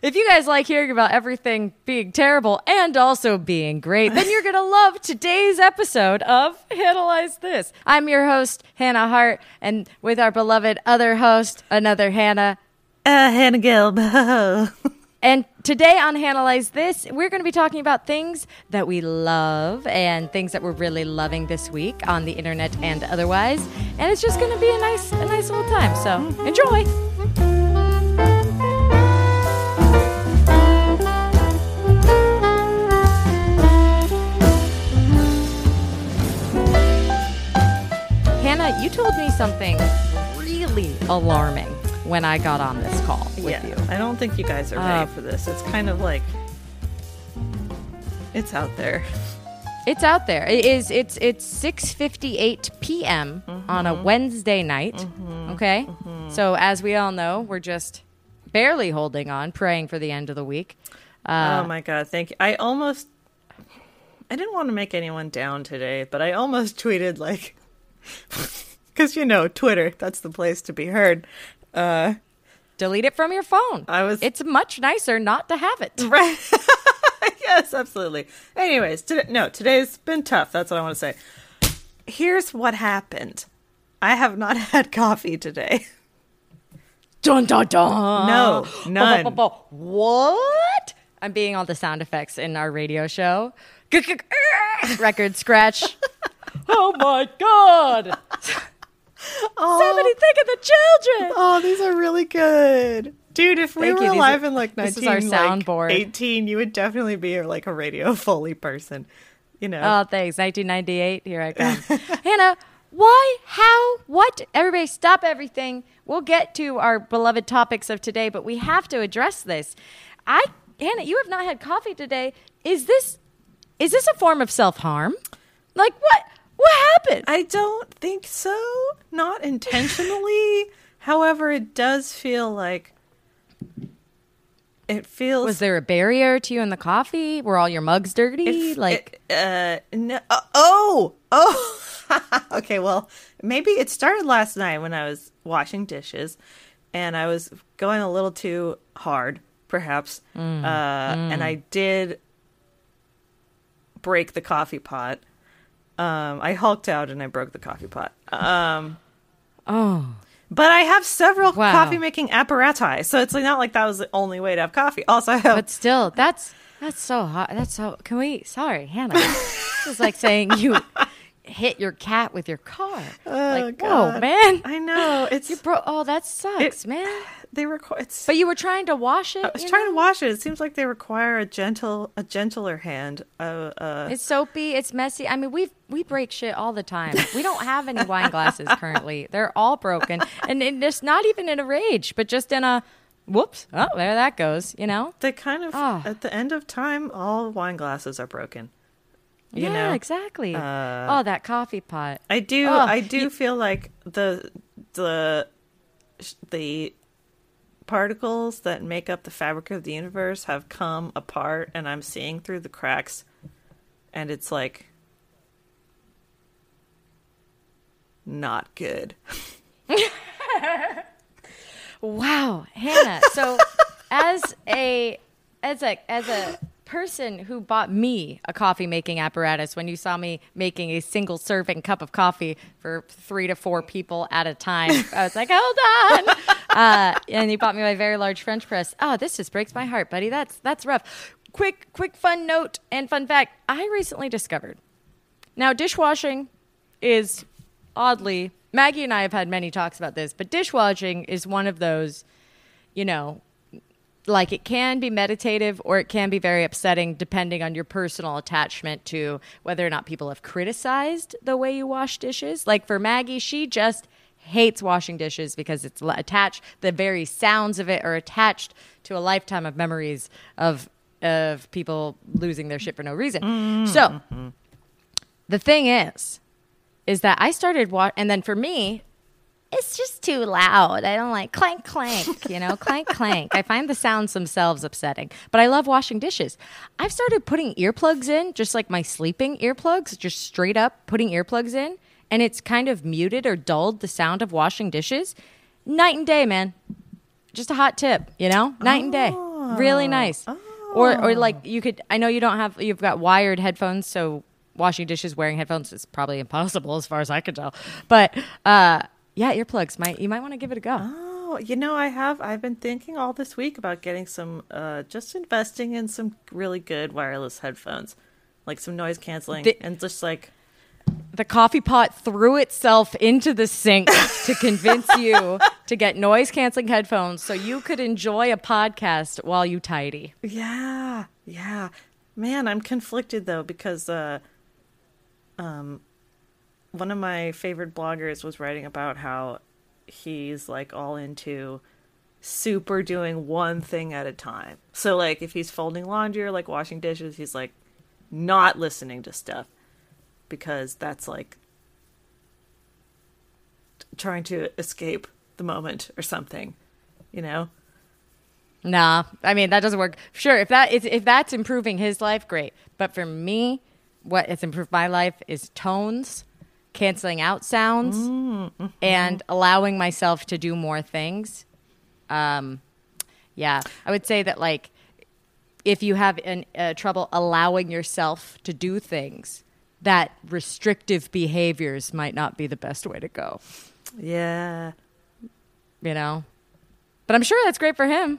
If you guys like hearing about everything being terrible and also being great, then you're going to love today's episode of Analyze This. I'm your host, Hannah Hart, and with our beloved other host, another Hannah. Uh, Hannah Gelb. And today on Analyze This, we're going to be talking about things that we love and things that we're really loving this week on the internet and otherwise. And it's just going to be a nice, a nice little time. So enjoy. Hannah, you told me something really alarming when I got on this call with yeah, you. I don't think you guys are ready Uh, for this. It's kind of like it's out there. It's out there. It is. It's it's six fifty eight p.m. on a Wednesday night. Okay. So as we all know, we're just barely holding on, praying for the end of the week. Uh, oh my god, thank you. I almost I didn't want to make anyone down today, but I almost tweeted like cuz you know, Twitter, that's the place to be heard. Uh delete it from your phone. I was- It's much nicer not to have it. right. yes, absolutely. Anyways, today, no, today's been tough. That's what I want to say. Here's what happened. I have not had coffee today. Dun dun dun. No, none. Bo- bo- bo- What? I'm being all the sound effects in our radio show. Record scratch. Oh my god. Oh. Somebody think of the children. Oh, these are really good. Dude, if we Thank were you. Alive are- in like this 19, is our like, soundboard. 18, you would definitely be like a radio Foley person. You know? Oh, thanks. 1998. Here I come. Hannah, why, how, what? Everybody stop everything. We'll get to our beloved topics of today, but we have to address this. I, Hannah, you have not had coffee today. Is this, is this a form of self harm? Like what? What happened? I don't think so. Not intentionally. However, it does feel like it feels Was there a barrier to you in the coffee? Were all your mugs dirty? Like, uh, no, uh, oh, oh. okay, well, maybe it started last night when I was washing dishes, and I was going a little too hard, perhaps, uh, and I did break the coffee pot. Um, I hulked out and I broke the coffee pot. Um, oh, but I have several Wow. coffee making apparatus, so it's not like that was the only way to have coffee. Also, I have but still, that's that's so hot. That's so. Can we? Sorry, Hannah. this is like saying you hit your cat with your car. like, whoa, man. I know it's You broke. Oh, that sucks, man. they require. It's But you were trying to wash it. I was trying know? to wash it. It seems like they require a gentle, a gentler hand. Uh, uh, It's soapy. It's messy. I mean, we we break shit all the time. We don't have any wine glasses currently. They're all broken, and, and just not even in a rage, but just in a whoops. Oh, there that goes. You know. they kind of Ah. at the end of time, all wine glasses are broken. You yeah, know, exactly. Uh, oh, that coffee pot. I do. Oh, I do feel like the the the particles that make up the fabric of the universe have come apart, and I'm seeing through the cracks, and it's like not good. Wow, Hannah. So, as a as a as a person who bought me a coffee making apparatus when you saw me making a single serving cup of coffee for three to four people at a time, I was like, "Hold on!" Uh, and you bought me my very large French press. Oh, this just breaks my heart, buddy. That's that's rough. Quick, quick, fun note and fun fact: I recently discovered now dishwashing is oddly Maggie and I have had many talks about this, but dishwashing is one of those, you know, like it can be meditative or it can be very upsetting depending on your personal attachment to whether or not people have criticized the way you wash dishes. Like for Maggie, she just hates washing dishes because it's attached the very sounds of it are attached to a lifetime of memories of of people losing their shit for no reason. Mm-hmm. So, the thing is is that I started wa- and then for me it's just too loud. I don't like clank clank, you know, clank clank. I find the sounds themselves upsetting, but I love washing dishes. I've started putting earplugs in, just like my sleeping earplugs, just straight up putting earplugs in, and it's kind of muted or dulled the sound of washing dishes. Night and day, man. Just a hot tip, you know? Night and day. really nice. Or or like you could. I know you don't have. You've got wired headphones, so washing dishes wearing headphones is probably impossible as far as I can tell. But uh, yeah, earplugs might you might want to give it a go. Oh, you know, I have. I've been thinking all this week about getting some, uh, just investing in some really good wireless headphones, like some noise canceling, The- and just like, The coffee pot threw itself into the sink to convince you to get noise canceling headphones so you could enjoy a podcast while you tidy. yeah, yeah, man, I'm conflicted though because, uh, um, one of my favorite bloggers was writing about how he's like all into super doing one thing at a time. So like if he's folding laundry or like washing dishes, he's like not listening to stuff because that's like trying to escape the moment or something, you know? Nah, I mean that doesn't work. Sure, if that is if that's improving his life, great. But for me, what has improved my life is tones, canceling out sounds, and allowing myself to do more things. Um, yeah, I would say that like if you have an, uh, trouble allowing yourself to do things, that restrictive behaviors might not be the best way to go. Yeah. You know, but I'm sure that's great for him.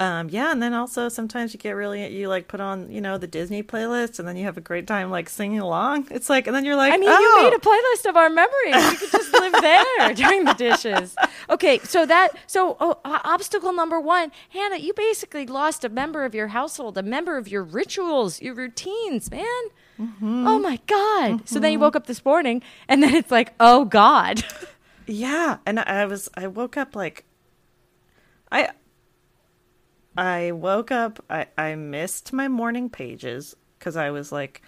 Um, yeah, and then also sometimes you get really you like put on, you know, the Disney playlist and then you have a great time like singing along. It's like and then you're like, I mean, oh. you made a playlist of our memories. You could just live there doing the dishes. Okay, so that so oh, uh, obstacle number one, Hannah, you basically lost a member of your household, a member of your rituals, your routines, man. Oh my god! So then you woke up this morning, and then it's like, oh god. Yeah, and I was I woke up like I I woke up I I missed my morning pages cuz I was like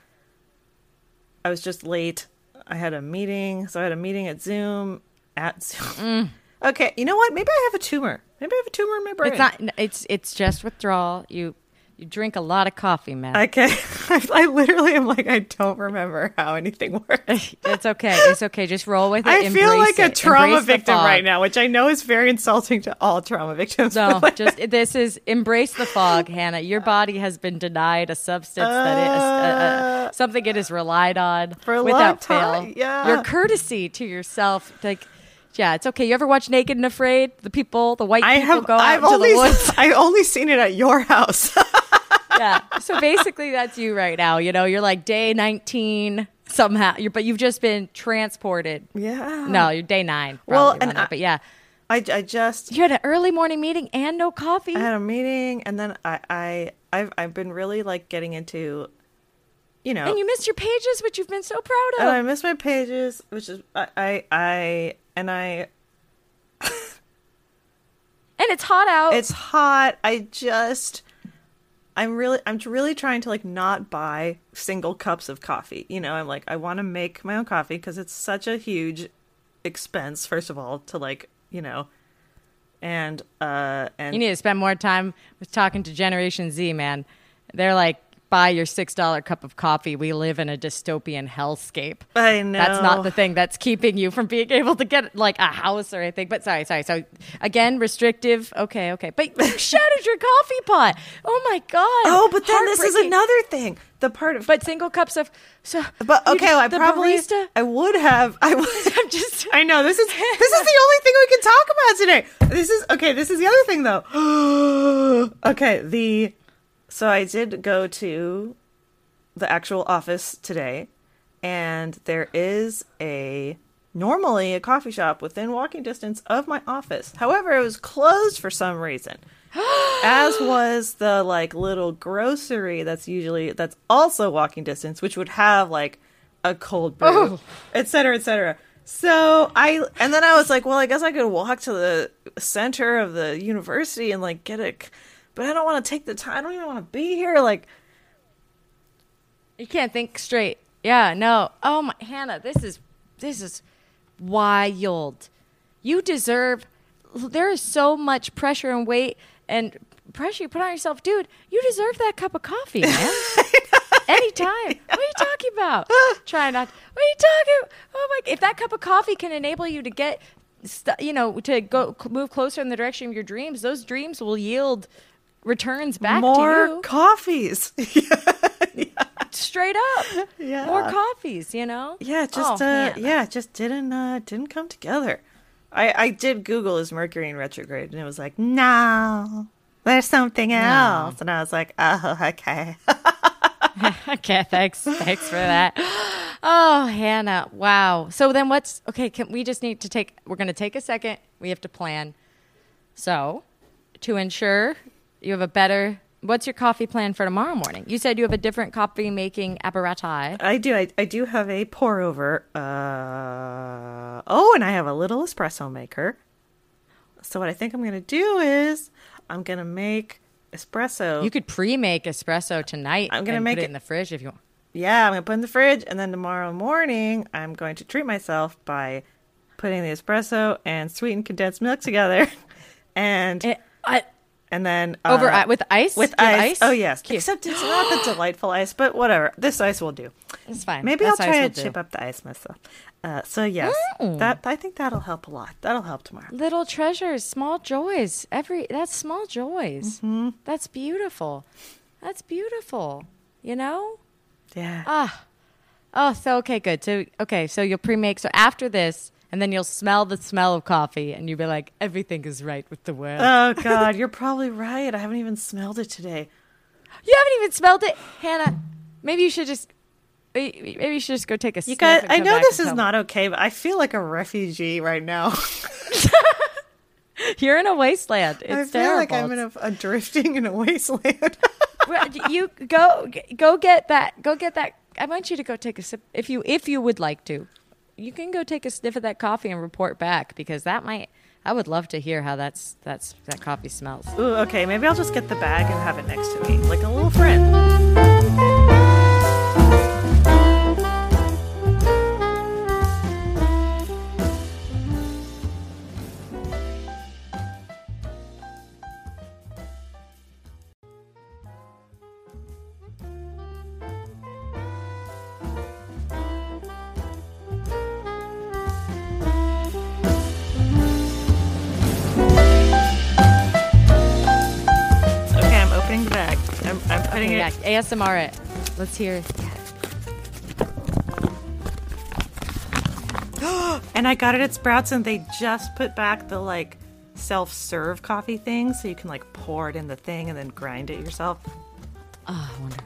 I was just late. I had a meeting, so I had a meeting at Zoom at Zoom. Mm. Okay, you know what? Maybe I have a tumor. Maybe I have a tumor in my brain. It's not. It's it's just withdrawal. You you drink a lot of coffee, man. Okay. I, I literally am like I don't remember how anything works. it's okay. It's okay. Just roll with it. I feel like a it. trauma Embrace victim right now, which I know is very insulting to all trauma victims. No, like, just this is embrace the fog, Hannah. Your body has been denied a substance that it, uh, uh, something it has relied on For a without fail. yeah. Your courtesy to yourself, like, yeah, it's okay. You ever watch Naked and Afraid? The people, the white I people have go out I've into only the woods. I've only seen it at your house. Yeah. So basically, that's you right now. You know, you're like day 19 somehow, you're, but you've just been transported. yeah. No, you're day nine. Well, and I- but yeah, I I just you had an early morning meeting and no coffee. I had a meeting and then I I I've I've been really like getting into you know and you missed your pages, which you've been so proud of. and I missed my pages, which is I I, I and I And it's hot out. it's hot. I just I'm really I'm really trying to like not buy single cups of coffee. You know, I'm like I want to make my own coffee because it's such a huge expense first of all to like, you know, and uh and you need to spend more time with talking to Generation Z, man. They're like, buy your six dollar cup of coffee. We live in a dystopian hellscape. I know That's not the thing that's keeping you from being able to get like a house or anything. But sorry, sorry. So again, restrictive. Okay, okay. But you shattered your coffee pot. Oh my god. Oh, but then this is another thing. The part of But single cups of so. But okay, just- I probably barista. I would have I would I'm just. I know this is this is the only thing we can talk about today. This is okay, this is the other thing though. okay, the so I did go to the actual office today and there is a normally a coffee shop within walking distance of my office. However, it was closed for some reason. As was the like little grocery that's usually that's also walking distance, which would have like a cold brew, Oh. et cetera, et cetera. So I and then I was like, well, I guess I could walk to the center of the university and like get a, but I don't want to take the time. I don't even want to be here. Like, You can't think straight. Yeah, no. Oh my Hannah, this is this is wild. You deserve there is so much pressure and weight and pressure you put on yourself, dude. You deserve that cup of coffee, man. Anytime. What are you talking about? Try not. What are you talking? Oh my! If that cup of coffee can enable you to get, you know, to go move closer in the direction of your dreams, those dreams will yield returns back More to you coffees. straight up. Yeah. More coffees, you know? Yeah, just Oh, uh, yeah, just didn't uh, didn't come together. I I did Google is Mercury in retrograde, and it was like, no, there's something else, and I was like, oh, okay. okay, thanks. Thanks for that. Oh, Hannah. Wow. So then what's okay, can we just need to take we're going to take a second. We have to plan. So, to ensure you have a better what's your coffee plan for tomorrow morning? You said you have a different coffee making apparatus. I do. I, I do have a pour over. Uh, oh, and I have a little espresso maker. So what I think I'm gonna do is I'm gonna make espresso. You could pre-make espresso tonight I'm gonna and make put it it- in the fridge if you want. yeah, I'm gonna put it in the fridge, and then tomorrow morning I'm going to treat myself by putting the espresso and sweetened condensed milk together, and It, I, and then over uh, i- with ice? with have ice. Oh yes, Cute. except it's not the delightful ice, but whatever. This ice will do. It's fine. Maybe That's I'll try to do. chip up the ice myself. Uh, so yes, Mm. that I think that'll help a lot. That'll help tomorrow. little treasures, small joys. Every that's small joys. Mm-hmm. That's beautiful. That's beautiful. You know? Yeah. Ah. Oh, so okay, good. So okay, so you'll pre-make. So after this, and then you'll smell the smell of coffee, and you'll be like, everything is right with the world. oh God, you're probably right. I haven't even smelled it today. you haven't even smelled it, Hannah. Maybe you should just. Maybe you should just go take a. You sniff guys, and I know this is not okay, but I feel like a refugee right now. You're in a wasteland. It's I feel terrible. like I'm in a, a drifting in a wasteland. You go go get that go get that i want you to go take a sip if you if you would like to you can go take a sniff of that coffee and report back because that might i would love to hear how that's that's that coffee smells Ooh, okay, maybe I'll just get the bag and have it next to me, like a little friend. I'm putting Okay, it. yeah, asmr it. Let's hear. And I got it at Sprouts, and they just put back the like self-serve coffee thing, so you can like pour it in the thing and then grind it yourself. oh i wonder.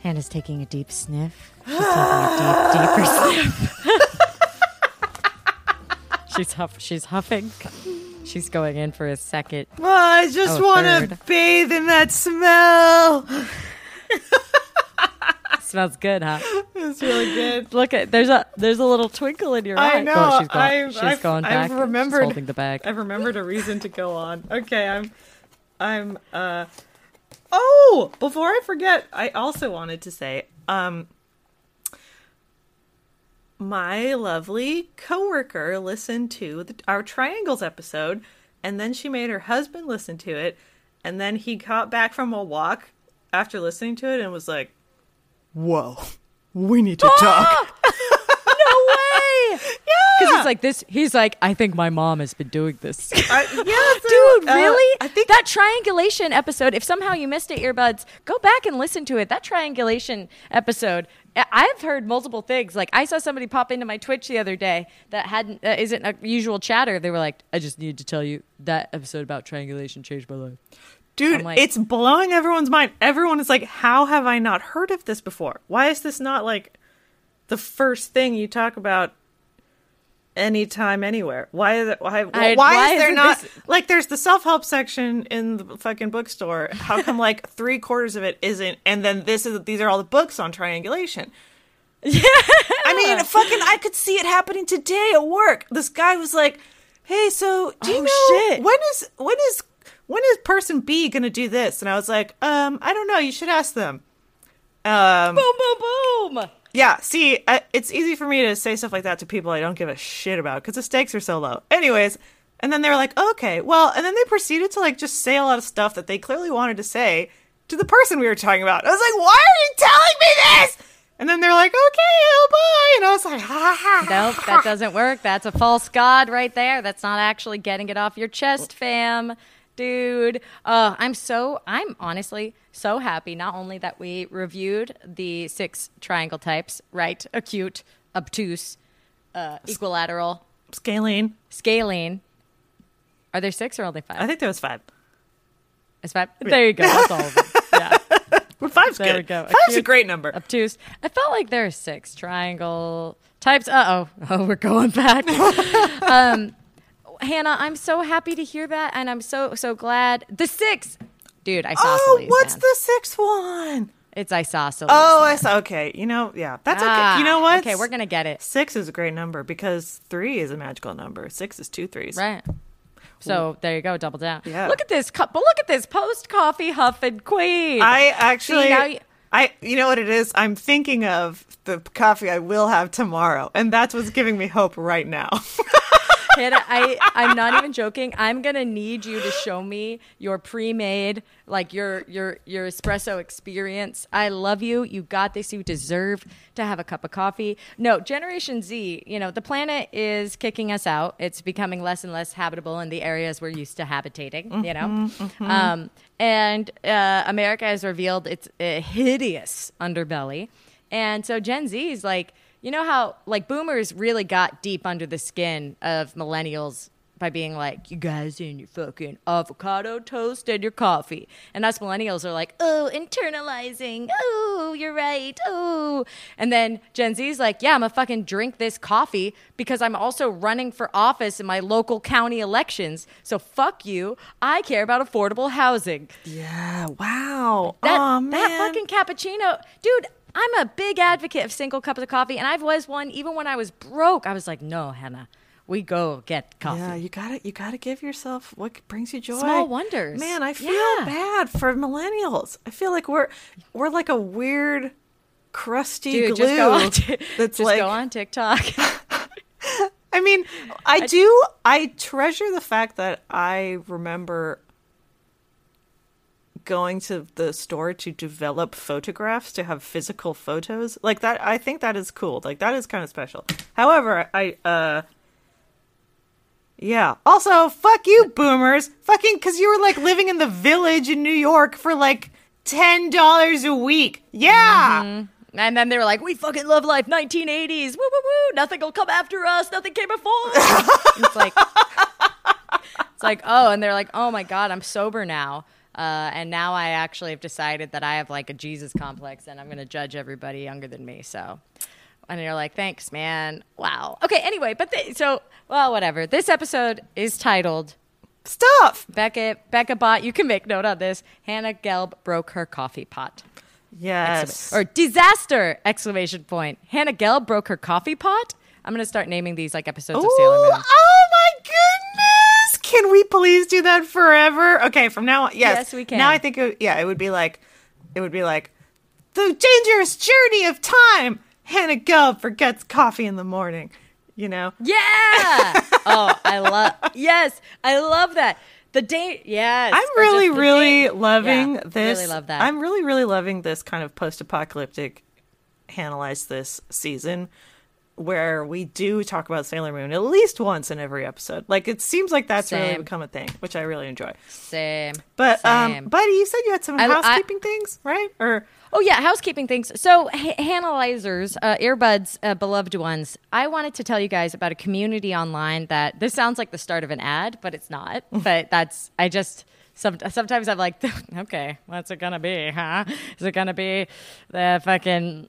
Hannah's taking a deep sniff. She's taking a deep deeper sniff. She's huff she's huffing she's going in for a second Oh, I just Oh, want to bathe in that smell. smells good huh It's really good. Look at there's a there's a little twinkle in your eye. I know. Oh, she's going, I've, she's I've, going back. I've remembered. She's holding the bag. I've remembered a reason to go on. Okay, I'm. I'm. Uh. Oh, before I forget, I also wanted to say, um, my lovely coworker listened to the, our triangles episode, and then she made her husband listen to it, and then he got back from a walk after listening to it and was like, "Whoa, we need to talk." no way. Because Yeah. he's like this. He's like, I think my mom has been doing this. I, yeah, Dude, uh, really? I think that triangulation episode. If somehow you missed it, earbuds, go back and listen to it. That triangulation episode. I've heard multiple things. Like I saw somebody pop into my Twitch the other day that hadn't uh, isn't a usual chatter. They were like, I just need to tell you that episode about triangulation changed my life. Dude, like- it's blowing everyone's mind. Everyone is like, "How have I not heard of this before? Why is this not like the first thing you talk about anytime, anywhere? Why? Is it, why? why, I- why is there not this- like there's the self help section in the fucking bookstore? How come like three quarters of it isn't? And then this is these are all the books on triangulation. Yeah. I mean, fucking, I could see it happening today at work. This guy was like, "Hey, so do you Oh, know shit. when is when is when is person B gonna do this?" And I was like, "Um, I don't know. You should ask them." Um, boom, boom, boom. Yeah. See, I, it's easy for me to say stuff like that to people I don't give a shit about because the stakes are so low. Anyways, and then they were like, oh, "Okay, well," and then they proceeded to like just say a lot of stuff that they clearly wanted to say to the person we were talking about. I was like, "Why are you telling me this?" And then they're like, "Okay, oh, bye," and I was like, "Ha ha." ha. Nope, that doesn't work. That's a false god right there. That's not actually getting it off your chest, fam. Dude. Uh, I'm so, I'm honestly so happy not only that we reviewed the six triangle types, right? Acute, obtuse, uh, equilateral, Scalene. scalene. Are there six or only five? I think there was five. It's five. There you go. That's all of them. Yeah. Well, five's There good. we go. Five's a great number. obtuse. I felt like there are six triangle types. Uh oh. Oh, we're going back. um, Hannah, I'm so happy to hear that, and I'm so so glad. The six, dude. Isosceles. Oh, what's man. the sixth one? It's isosceles. Oh, I saw. Okay, you know, yeah, that's Ah, okay. You know what? Okay, we're gonna get it Six is a great number because three is a magical number. Six is two threes. right. So there you go, double down. Yeah. Look at this, cu- but look at this post coffee huff and queen. I actually, now you- I, you know what it is? I'm thinking of the coffee I will have tomorrow, and that's what's giving me hope right now. Hannah, I, I'm not even joking. I'm gonna need you to show me your pre-made, like your your your espresso experience. I love you. You got this. You deserve to have a cup of coffee. No, Generation Z. You know, the planet is kicking us out. It's becoming less and less habitable in the areas we're used to habitating. You know, um, and uh, America has revealed its uh, hideous underbelly, and so Gen Z is like you know how like boomers really got deep under the skin of millennials by being like, you guys and your fucking avocado toast and your coffee. And us millennials are like, oh, internalizing. Oh, you're right. Oh. And then Gen Z's like, yeah, I'm gonna fucking drink this coffee because I'm also running for office in my local county elections. So fuck you. I care about affordable housing. yeah. Wow. That, oh man. that fucking cappuccino, dude. I'm a big advocate of single cups of coffee, and I was one even when I was broke. I was like, no, Hannah, we go get coffee. Yeah, you gotta you gotta give yourself what brings you joy. Small wonders. Man, I feel Yeah. bad for millennials. I feel like we're we're like a weird crusty Dude, glue just go on. T- that's just like go on TikTok. I mean, I do I treasure the fact that I remember going to the store to develop photographs to have physical photos like that i think that is cool like that is kind of special however i uh yeah also fuck you boomers fucking because you were like living in the village in new york for like ten dollars a week yeah and then they were like, we fucking love life, 1980s. Woo, woo, woo. Nothing will come after us. Nothing came before. it's like, it's like, oh, and they're like, oh my God, I'm sober now. Uh, and now I actually have decided that I have like a Jesus complex and I'm going to judge everybody younger than me. So, and you're like, thanks, man. Wow. Okay. Anyway, but th- so, well, whatever. This episode is titled stuff Becca, Becca bought, you can make note on this. Hannah Gelb broke her coffee pot. yes Or disaster! Exclamation point. Hannah Gelb broke her coffee pot. I'm gonna start naming these like episodes of Sailor Moon. Oh my goodness! Can we please do that forever? Okay, from now on, yes, Yes, we can. Now I think, it, yeah, it would be like, it would be like, the dangerous journey of time. Hannah Gelb forgets coffee in the morning. You know, Yeah. oh, I love. Yes, I love that. The date. Yes. I'm really, really date- loving Yeah, this. Really love that. I'm really, really loving this kind of post-apocalyptic analyze this season where we do talk about Sailor Moon at least once in every episode. Like it seems like that's really become a thing, which I really enjoy. Same. But um, buddy, you said you had some I- I- housekeeping things, right? Or Oh yeah, housekeeping things. So, h- analyzers, uh, earbuds, uh, beloved ones. I wanted to tell you guys about a community online that this sounds like the start of an ad, but it's not. but that's I just some, sometimes I'm like, okay, what's it gonna be, huh? Is it gonna be the fucking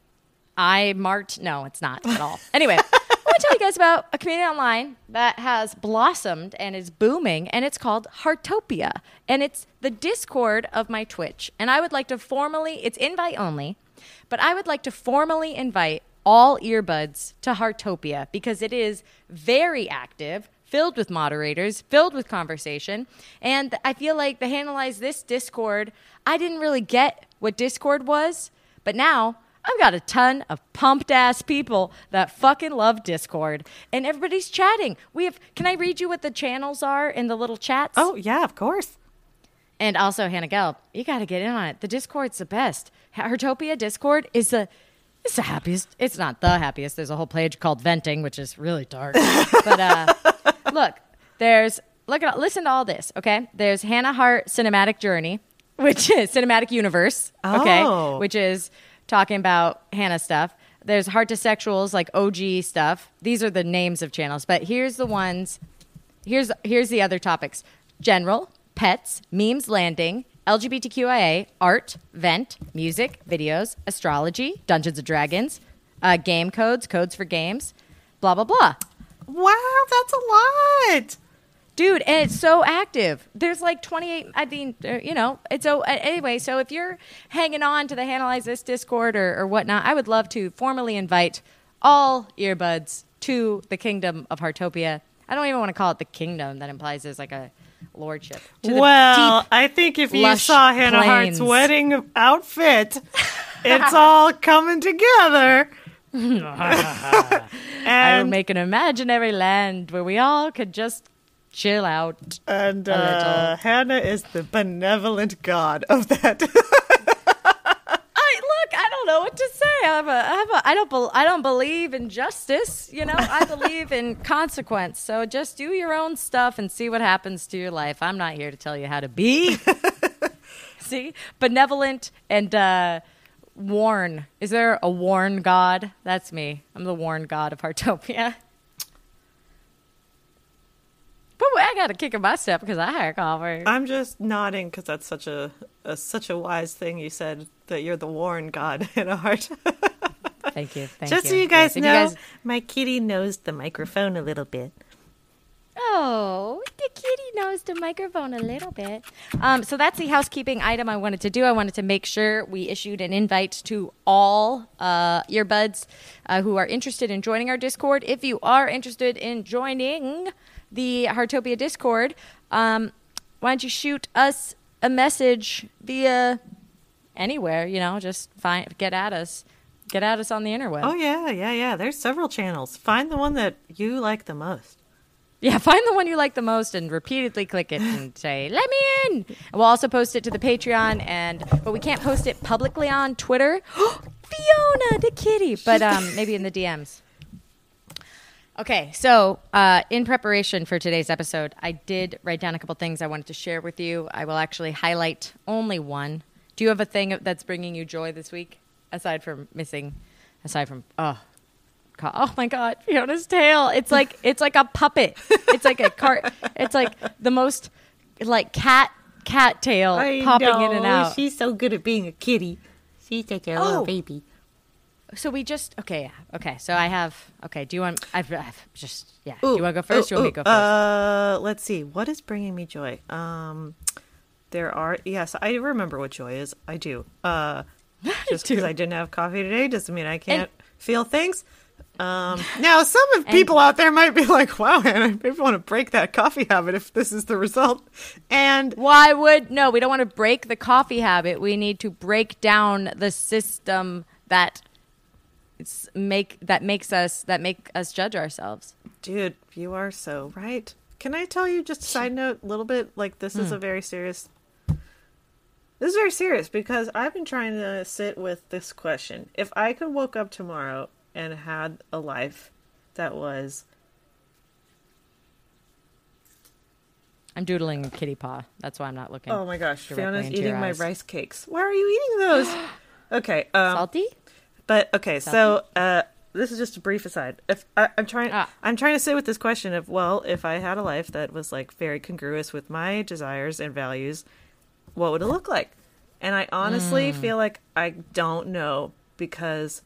I Mart? No, it's not at all. Anyway. I want to tell you guys about a community online that has blossomed and is booming, and it's called Heartopia. And it's the Discord of my Twitch. And I would like to formally, it's invite only, but I would like to formally invite all earbuds to Heartopia because it is very active, filled with moderators, filled with conversation. And I feel like the Analyze This Discord, I didn't really get what Discord was, but now I've got a ton of pumped ass people that fucking love Discord, and everybody's chatting. We have. Can I read you what the channels are in the little chats? oh yeah, of course. and also Hannah Gelb, you got to get in on it. The Discord's the best. Heartopia Discord is the. It's the happiest. It's not the happiest. There's a whole page called venting, which is really dark. but uh, look, there's look at listen to all this. Okay, there's Hannah Hart Cinematic Journey, which is Cinematic Universe. Okay, Oh. which is talking about Hannah stuff. There's Heart to Sexuals, like OG stuff. These are the names of channels, but here's the ones. Here's here's the other topics: general, pets, memes, landing, LGBTQIA, art, vent, music, videos, astrology, Dungeons and Dragons, uh, game codes, codes for games, blah blah blah. Wow, that's a lot. Dude, and it's so active. There's like 28. I mean, uh, you know, it's so. Anyway, so if you're hanging on to the Analyze This Discord or, or whatnot, I would love to formally invite all earbuds to the kingdom of hartopia I don't even want to call it the kingdom. That implies there's like a lordship. Well, deep- I think if you saw Hannah Hart's wedding outfit, it's all coming together. I would make an imaginary land where we all could just chill out. and a uh. Hannah is the benevolent god of that. I look. I don't know what to say. I have a. I have a. I don't. Bel I don't believe in justice. You know. I believe in consequence. So just do your own stuff and see what happens to your life. I'm not here to tell you how to be. see, benevolent and uh, warn. Is there a warn god? That's me. I'm the warn god of Heartopia. But I got to kick in my step because I had coffee. I'm just nodding because that's such a, a such a wise thing you said that you're the Warren god, Hannah Hart. Thank you. Thank you. just you. so you guys Yes, know, you guys- my kitty knows the microphone a little bit. Oh, the kitty knows the microphone a little bit. Um, so that's the housekeeping item I wanted to do. I wanted to make sure we issued an invite to all uh, earbuds uh, who are interested in joining our Discord. If you are interested in joining the Heartopia Discord, um, why don't you shoot us a message via anywhere? You know, just find get at us, get at us on the interweb. Oh yeah, yeah, yeah. There's several channels. Find the one that you like the most. Yeah, find the one you like the most and repeatedly click it and say, "Let me in." And we'll also post it to the Patreon, and but we can't post it publicly on Twitter. Fiona the kitty, but um, maybe in the DMs. Okay, so uh, in preparation for today's episode, I did write down a couple things I wanted to share with you. I will actually highlight only one. Do you have a thing that's bringing you joy this week, aside from missing, aside from oh, God. Oh my God, Fiona's tail. It's like it's like a puppet. It's like a cart. It's like the most like cat cat tail popping in and out. She's so good at being a kitty. She's such a Oh. little baby. So we just okay, yeah, okay. So I have okay. Do you want? I've, I've just yeah. do you want to go first? ooh, or you want me to go first? Uh, let's see. What is bringing me joy? Um, there are yes, I remember what joy is. I do. Uh, just because I didn't have coffee today doesn't mean I can't feel things. Um, now some of people out there might be like, "Wow, Hannah, maybe want to break that coffee habit if this is the result." And Why would no? We don't want to break the coffee habit. We need to break down the system that make that makes us that make us judge ourselves. Dude, you are so right. Can I tell you just a side note a little bit? Like this is a very serious This is very serious because I've been trying to sit with this question. If I could woke up tomorrow and had a life that was I'm doodling a kitty paw. That's why I'm not looking. Oh my gosh, Fiona's eating my rice cakes. Why are you eating those? okay, um Salty? But okay, so uh, this is just a brief aside. If I, I'm trying, Ah. I'm trying to sit with this question of well, if I had a life that was like very congruous with my desires and values, what would it look like? And I honestly Hmm. feel like I don't know because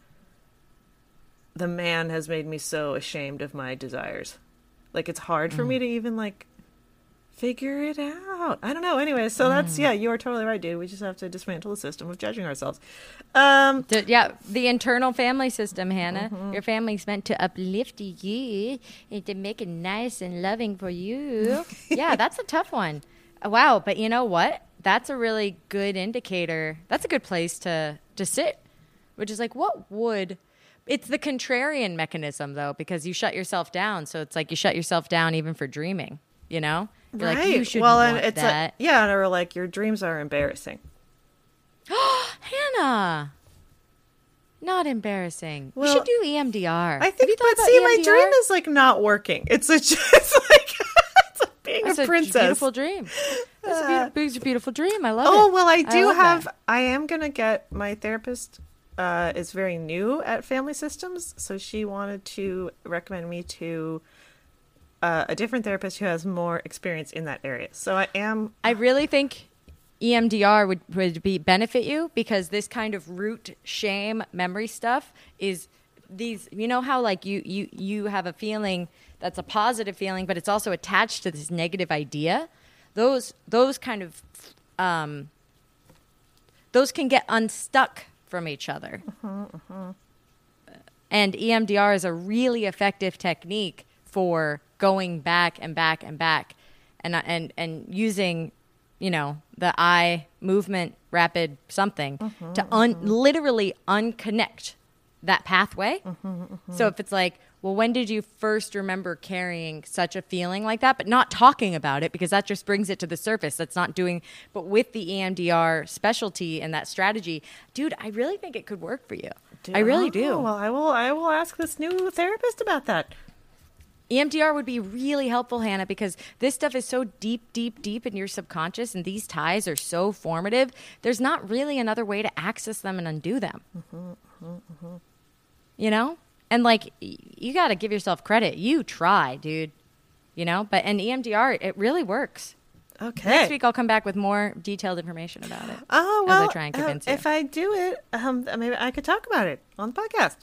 the man has made me so ashamed of my desires. Like it's hard for Hmm. me to even like figure it out. I don't know. Anyway, so that's Hmm. yeah, you are totally right, dude. We just have to dismantle the system of judging ourselves. Um yeah, the internal family system, Hannah. Mm-hmm. Your family's meant to uplift you and to make it nice and loving for you. yeah, that's a tough one. Uh, Wow, but you know what? That's a really good indicator. That's a good place to to sit, which is like, what would? It's the contrarian mechanism though, because you shut yourself down. So it's like you shut yourself down even for dreaming. You know, You're like you should well, and it's that. like yeah, or like your dreams are embarrassing. Hannah. Not embarrassing. Well, you should do EMDR. I think, but see, my dream is like not working. It's a, it's like it's being I It's a princess. beautiful dream. It's a beautiful, it's a beautiful dream. I love it. Oh well, I do love have. that. I am gonna get my therapist. Uh, is very new at family systems, so she wanted to recommend me to uh, a different therapist who has more experience in that area. So I am. I really think EMDR would would be benefit you because this kind of root shame memory stuff is these you know how like you you you have a feeling that's a positive feeling but it's also attached to this negative idea those those kind of um those can get unstuck from each other and E EMDR is a really effective technique for going back and back and back and uh, and and using you know the eye movement rapid something to mm-hmm, un- mm-hmm. literally unconnect that pathway. Mm-hmm, so if it's like well when did you first remember carrying such a feeling like that? But not talking about it because that just brings it to the surface. That's not doing but with the EMDR specialty and that strategy dude I really think it could work for you. I really do. Well, I will. I will ask this new therapist about that. EMDR would be really helpful, Hannah, because this stuff is so deep, deep, deep in your subconscious, and these ties are so formative. There's not really another way to access them and undo them. You know? And like, you got to give yourself credit. You try, dude. You know? But in E EMDR, it really works. Okay. Next week, I'll come back with more detailed information about it. Oh as I well. try and uh, you. if I do it, um, maybe I could talk about it on the podcast.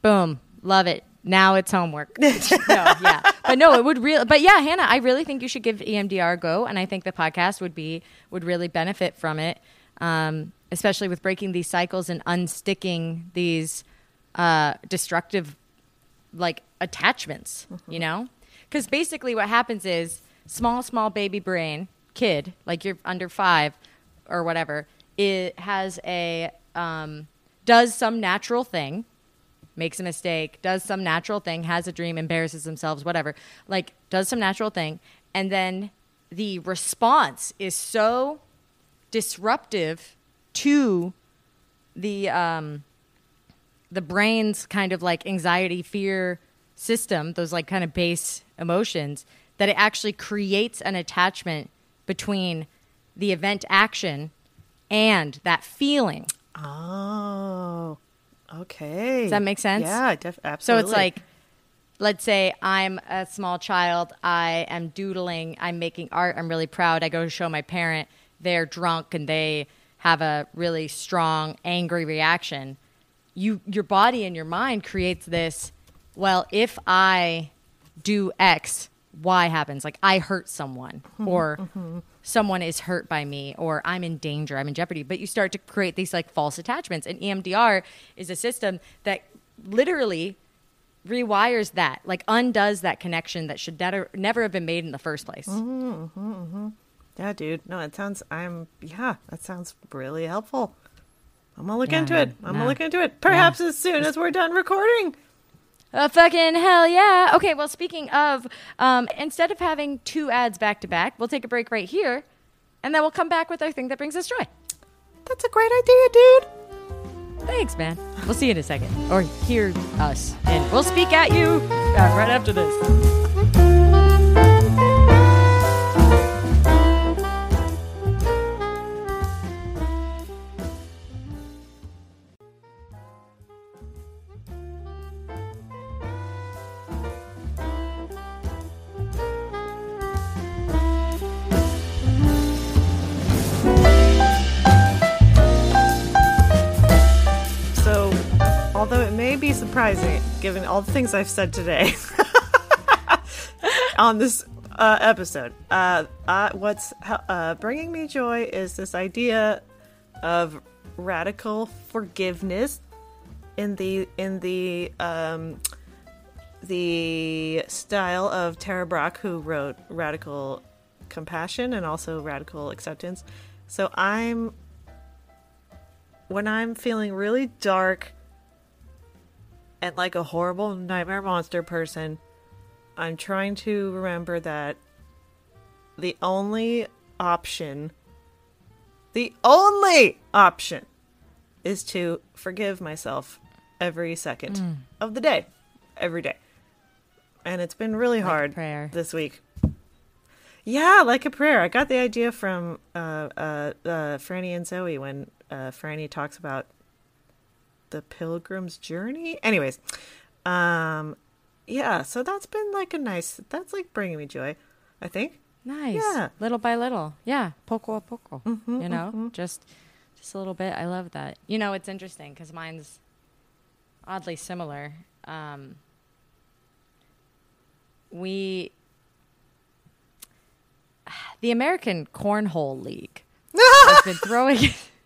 Boom. Love it. Now it's homework. no, yeah. But no, it would really but yeah, Hannah, I really think you should give EMDR a go and I think the podcast would be would really benefit from it. Um, especially with breaking these cycles and unsticking these uh, destructive like attachments, you know? Cuz basically what happens is small small baby brain kid, like you're under 5 or whatever, it has a um, does some natural thing makes a mistake, does some natural thing, has a dream, embarrasses themselves, whatever. Like does some natural thing, and then the response is so disruptive to the um the brain's kind of like anxiety fear system those like kind of base emotions that it actually creates an attachment between the event action and that feeling. Oh, okay. Does that make sense? Yeah, def- So it's like, let's say I'm a small child, I am doodling, I'm making art, I'm really proud. I go to show my parent, they're drunk and they have a really strong, angry reaction. You, your body and your mind creates this. Well, if I do X, Y happens. Like I hurt someone, or someone is hurt by me, or I'm in danger, I'm in jeopardy. But you start to create these like false attachments. And EMDR is a system that literally rewires that, like undoes that connection that should never never have been made in the first place. Mm-hmm, mm-hmm, mm-hmm. yeah, dude. No, it sounds. I'm. Yeah, that sounds really helpful. I'm gonna look Yeah, into man. it. I'm Yeah. gonna look into it. Perhaps as soon as we're done recording. Uh, fucking hell yeah. Okay, well, speaking of, um, instead of having two ads back to back, we'll take a break right here, and then we'll come back with our thing that brings us joy. That's a great idea, dude. Thanks, man. We'll see you in a second. Or hear us. And we'll speak at you uh, right after this. Surprising, given all the things I've said today on this uh, episode, uh, uh, what's uh, bringing me joy is this idea of radical forgiveness in the in the um, the style of Tara Brach, who wrote Radical Compassion and also Radical Acceptance. So I'm when I'm feeling really dark and like a horrible nightmare monster person, I'm trying to remember that the only option, the only option, is to forgive myself every second of the day, every day. And it's been really hard prayer. this week. Yeah, like a prayer. I got the idea from uh, uh, uh, Franny and Zooey when uh, Franny talks about the pilgrim's journey. Anyways, um, yeah. So that's been like a nice. That's like bringing me joy. I think. Nice. Yeah. Little by little. Yeah. Poco a poco. Mhm, you know, mhm. just just a little bit. I love that. You know, it's interesting because mine's oddly similar. Um, we the American Cornhole League has been throwing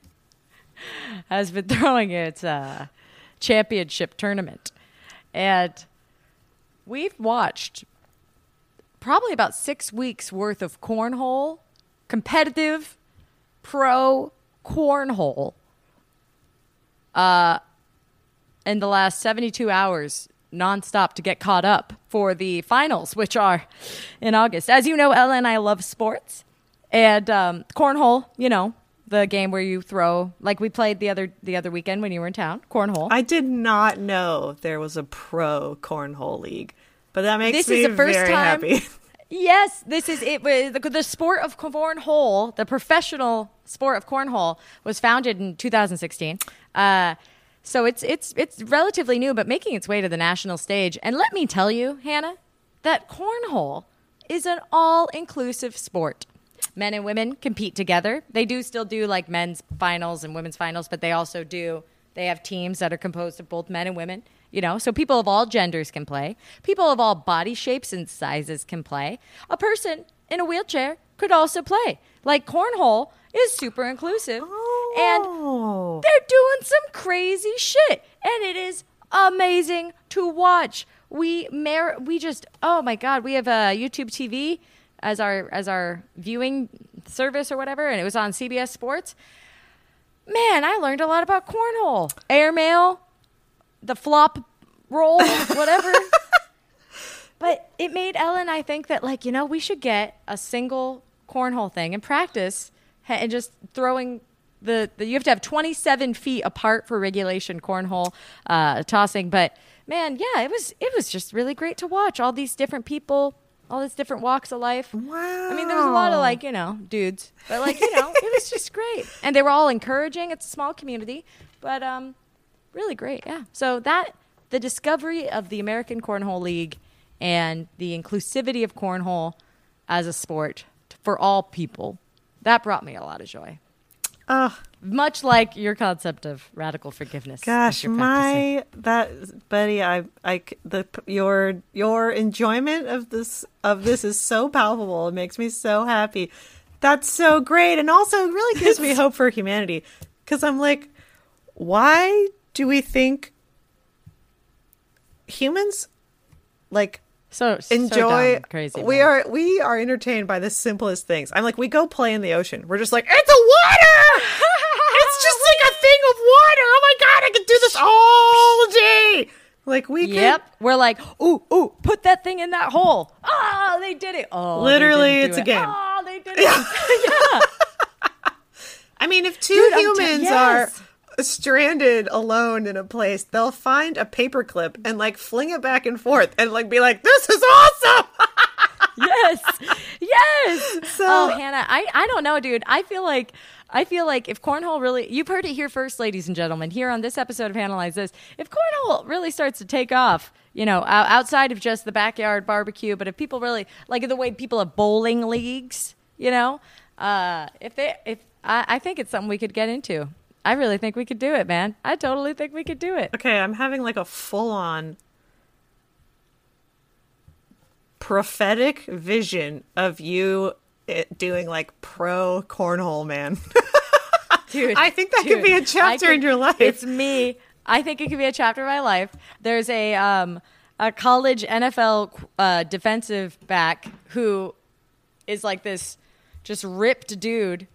has been throwing its uh, championship tournament, and we've watched probably about six weeks worth of cornhole, competitive, pro cornhole, uh, in the last 72 hours nonstop to get caught up for the finals, which are in August. As you know, Ella and I love sports, and um, cornhole. You know, the game where you throw, like we played the other the other weekend when you were in town. Cornhole. I did not know there was a pro cornhole league, but that makes This me is the first very time- happy. Yes, this is it. The, the sport of cornhole, the professional sport of cornhole, was founded in 2016. Uh, so it's it's it's relatively new, but making its way to the national stage. And let me tell you, Hannah, that cornhole is an all-inclusive sport. Men and women compete together. They do still do like men's finals and women's finals, but they also do. They have teams that are composed of both men and women. You know, so people of all genders can play. People of all body shapes and sizes can play. A person in a wheelchair could also play. Like cornhole is super inclusive. And Oh. they're doing some crazy shit and it is amazing to watch we mer- we just oh my god we have a youtube tv as our as our viewing service or whatever and it was on cbs sports. Man i learned a lot about cornhole. Airmail the flop roll whatever. But it made Ellen i think that like you know we should get a single cornhole thing and practice and just throwing the, the you have to have 27 feet apart for regulation cornhole uh, tossing. But man yeah it was it was just really great to watch all these different people all these different walks of life Wow. I mean, there was a lot of like, you know, dudes, but like, you know, it was just great. And they were all encouraging. It's a small community, but um, really great. Yeah. So that, the discovery of the American Cornhole League and the inclusivity of cornhole as a sport for all people, that brought me a lot of joy. Oh, Much like your concept of radical forgiveness. gosh, my that buddy, I I the your your enjoyment of this of this is so palpable. It makes me so happy. That's so great, and also it really gives me hope for humanity. Because I'm like, why do we think humans like so, so enjoy dumb, crazy. we man. are we are entertained by the simplest things i'm like we go play in the ocean we're just like it's a water it's just like a thing of water oh my god i could do this all day like we could Yep. We're like, ooh, ooh, put that thing in that hole. Ah, they did it. Oh, Literally, it's a game. Oh, they did it. Yeah. i mean if two Dude, I'm t- humans yes. are stranded alone in a place they'll find a paperclip and like fling it back and forth and like be like this is awesome yes. Yes. So- oh, Hannah, I, I don't know, dude. I feel like I feel like if cornhole really you've heard it here first, ladies and gentlemen, here on this episode of Analyze This, if cornhole really starts to take off, you know, outside of just the backyard barbecue, but if people really like the way people have bowling leagues, you know, uh, if they if I, I think it's something we could get into. I really think we could do it, man. I totally think we could do it. Okay, I'm having like a full on prophetic vision of you eh, doing like pro cornhole man. dude. I think that could be a chapter in your life. It's me. I think it could be a chapter of my life. There's a um, a college NFL uh, defensive back who is like this just ripped dude.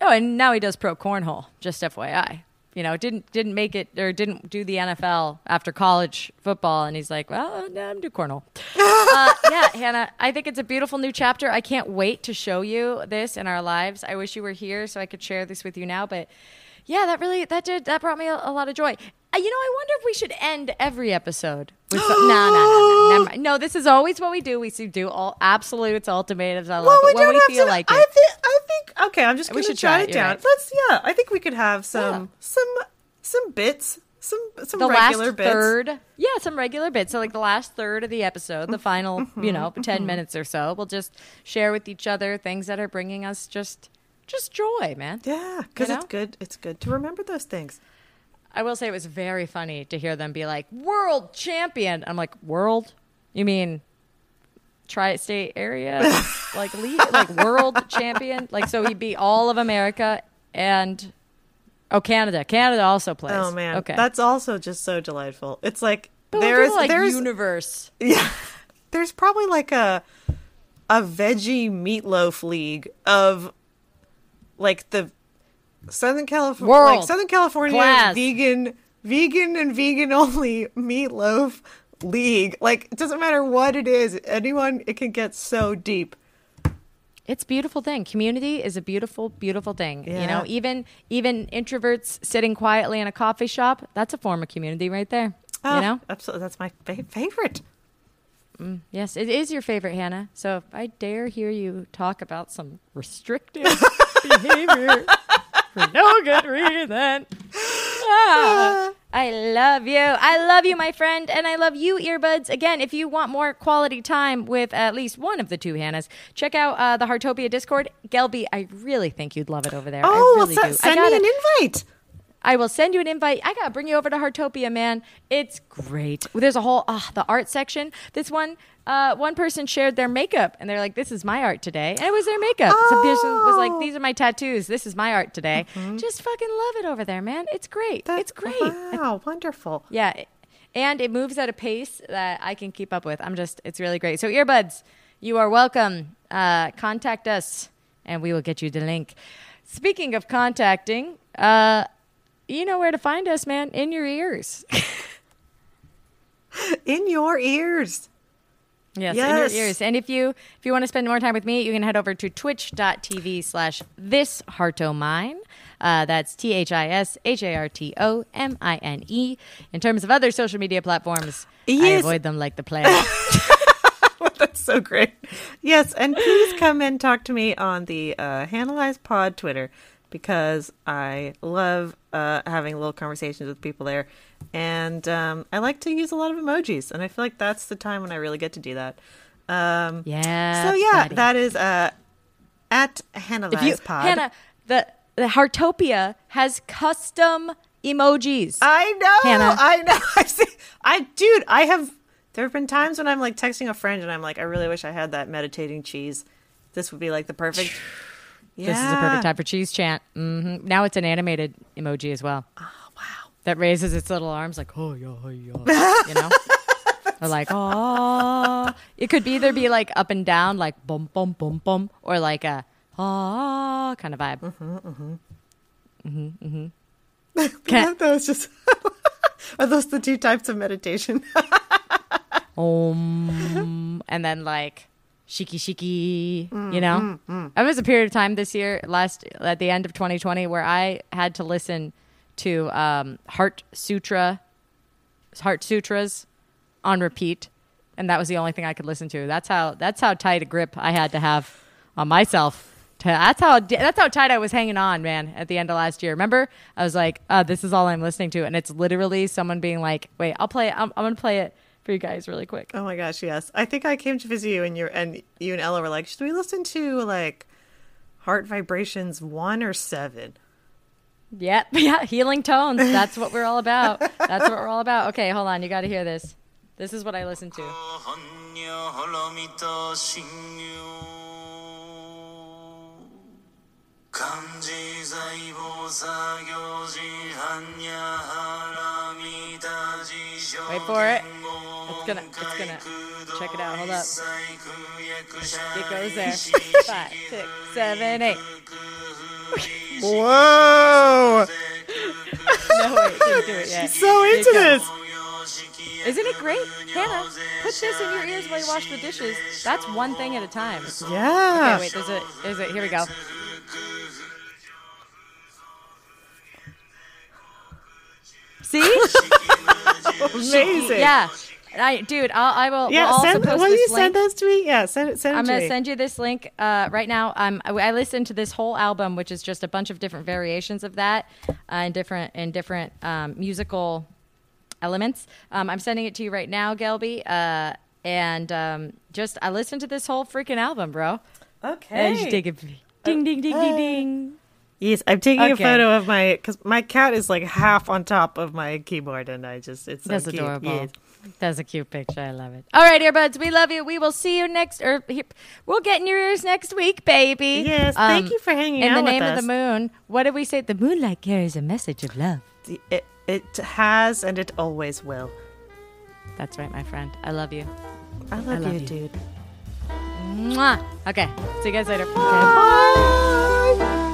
Oh, and now he does pro cornhole. Just FYI, you know, didn't didn't make it or didn't do the NFL after college football, and he's like, well, no, I'm do cornhole. uh, yeah, Hannah, I think it's a beautiful new chapter. I can't wait to show you this in our lives. I wish you were here so I could share this with you now, but yeah, that really that did that brought me a, a lot of joy. You know, I wonder if we should end every episode with some, no, no, no, no, never no. This is always what we do. We do all absolutes, ultimatums. I love Well, it we when we have feel to. like I think. I think. Okay, I'm just We going to should try jot it, it down. right. Let's. Yeah, I think we could have some Yeah. some some bits, some some the regular last bits. third, yeah, some regular bits. So like the last third of the episode, the final, Mm-hmm, you know, 10 minutes or so, we'll just share with each other things that are bringing us just, just joy, man. Yeah, because You it's good. It's good to remember those things. I will say it was very funny to hear them be like, world champion. I'm like, world? You mean tri-state area? like, league, like world champion? Like, so he beat all of America and, oh, Canada. Canada also plays. Oh man, Okay. that's also just so delightful. It's like but there's like there's universe. yeah, there's probably like a a veggie meatloaf league of like the Southern California, like Southern California class. vegan, vegan and vegan only meatloaf league. Like it doesn't matter what it is, anyone it can get so deep. It's a beautiful thing. Community is a beautiful, beautiful thing. You know, even even introverts sitting quietly in a coffee shop, that's a form of community right there. Oh, you know? absolutely, that's my fa- favorite. Mm, yes, it is your favorite, Hannah. So if I dare hear you talk about some restrictive behavior for no good reason. Ah, I love you. I love you, my friend, and I love you, earbuds. Again, if you want more quality time with at least one of the two Hannahs, check out uh, the Heartopia Discord. Gelby, I really think you'd love it over there. Oh, I really well, do. se- I send gotta- an invite. I will send you an invite. I gotta bring you over to Heartopia, man. It's great. There's a whole ah the art section. This one, uh, one person shared their makeup, and they're like, "This is my art today," and it was their makeup. Some person was like, Oh. "These are my tattoos. This is my art today." Just fucking love it over there, man. It's great. That- it's great. Wow, wonderful. Yeah. And it moves at a pace that I can keep up with. I'm just, it's really great. So, earbuds, you are welcome. Uh, contact us and we will get you the link. Speaking of contacting, uh, you know where to find us, man. In your ears. In your ears. Yes, Yes. in your ears. And if you if you want to spend more time with me, you can head over to twitch.tv slash this hearto mine. Uh, that's T H I S H A R T O M I N E. In terms of other social media platforms, I Yes. avoid them like the plague. That's so great. Yes, and please come and talk to me on the uh, Pod Twitter because I love uh, having little conversations with people there, and um, I like to use a lot of emojis, and I feel like that's the time when I really get to do that. Um, yeah. so yeah, buddy. that is uh, at Analyze if you, Pod. Hannah, the the Heartopia has custom emojis. I know. Hannah. I know. I see. I dude, I have there have been times when I'm like texting a friend and I'm like, I really wish I had that meditating cheese. This would be like the perfect This is a perfect time for cheese chant. hmm Now it's an animated emoji as well. Oh wow. that raises its little arms like oh yeah, oh, yeah. you know or like oh it could be either be like up and down like bum bum bum bum or like a ah kind of vibe Yeah, that was just Are those the two types of meditation? um and then like shiki shiki you know? there was a period of time this year last at the end of 2020 where i had to listen to um heart sutra heart sutras on repeat and that was the only thing i could listen to. That's how that's how tight a grip i had to have on myself that's how that's how tight i was hanging on man at the end of last year. Remember i was like uh, this is all i'm listening to and it's literally someone being like wait i'll play it i'm, I'm gonna play it for you guys really quick. Oh my gosh, yes. I think I came to visit you and you and you and Ella were like, should we listen to like Heart Vibrations one or seven? Yep, yeah, healing tones. That's what we're all about. That's what we're all about. Okay, hold on, you gotta hear this. This is what I listen to. Wait for it. It's gonna, it's gonna. Check it out. Hold up. It goes there. Five, six, seven, eight. Whoa! No, wait, didn't do it yet. She's So into this. Isn't it great, Hannah? Put this in your ears while you wash the dishes. That's one thing at a time. Yeah. Okay, wait. There's a, there's a. Here we go. See? Amazing. yeah. I, dude, I'll, I will. Yeah, we'll also send, will you link. send those to me? Yeah, send it. Send it I'm to gonna me. send you this link uh, right now. Um, I, I listened to this whole album, which is just a bunch of different variations of that, uh, in different in different um, musical elements. Um, I'm sending it to you right now, Gelby. Uh, and um, just I listened to this whole freaking album, bro. okay. And just take a ding, ding, ding, ding, ding. Yes, I'm taking Okay. a photo of my because my cat is like half on top of my keyboard, and I just it's That's adorable. Yes. That's a cute picture. I love it. All right, earbuds, we love you. We will see you next, or here, we'll get in your ears next week, baby. Yes, thank um, you for hanging in out the name of the moon. What did we say? The moonlight carries a message of love. It it has and it always will. That's right, my friend. I love you. I love, love you, you. dude. Mwah. Okay. See you guys later. Bye.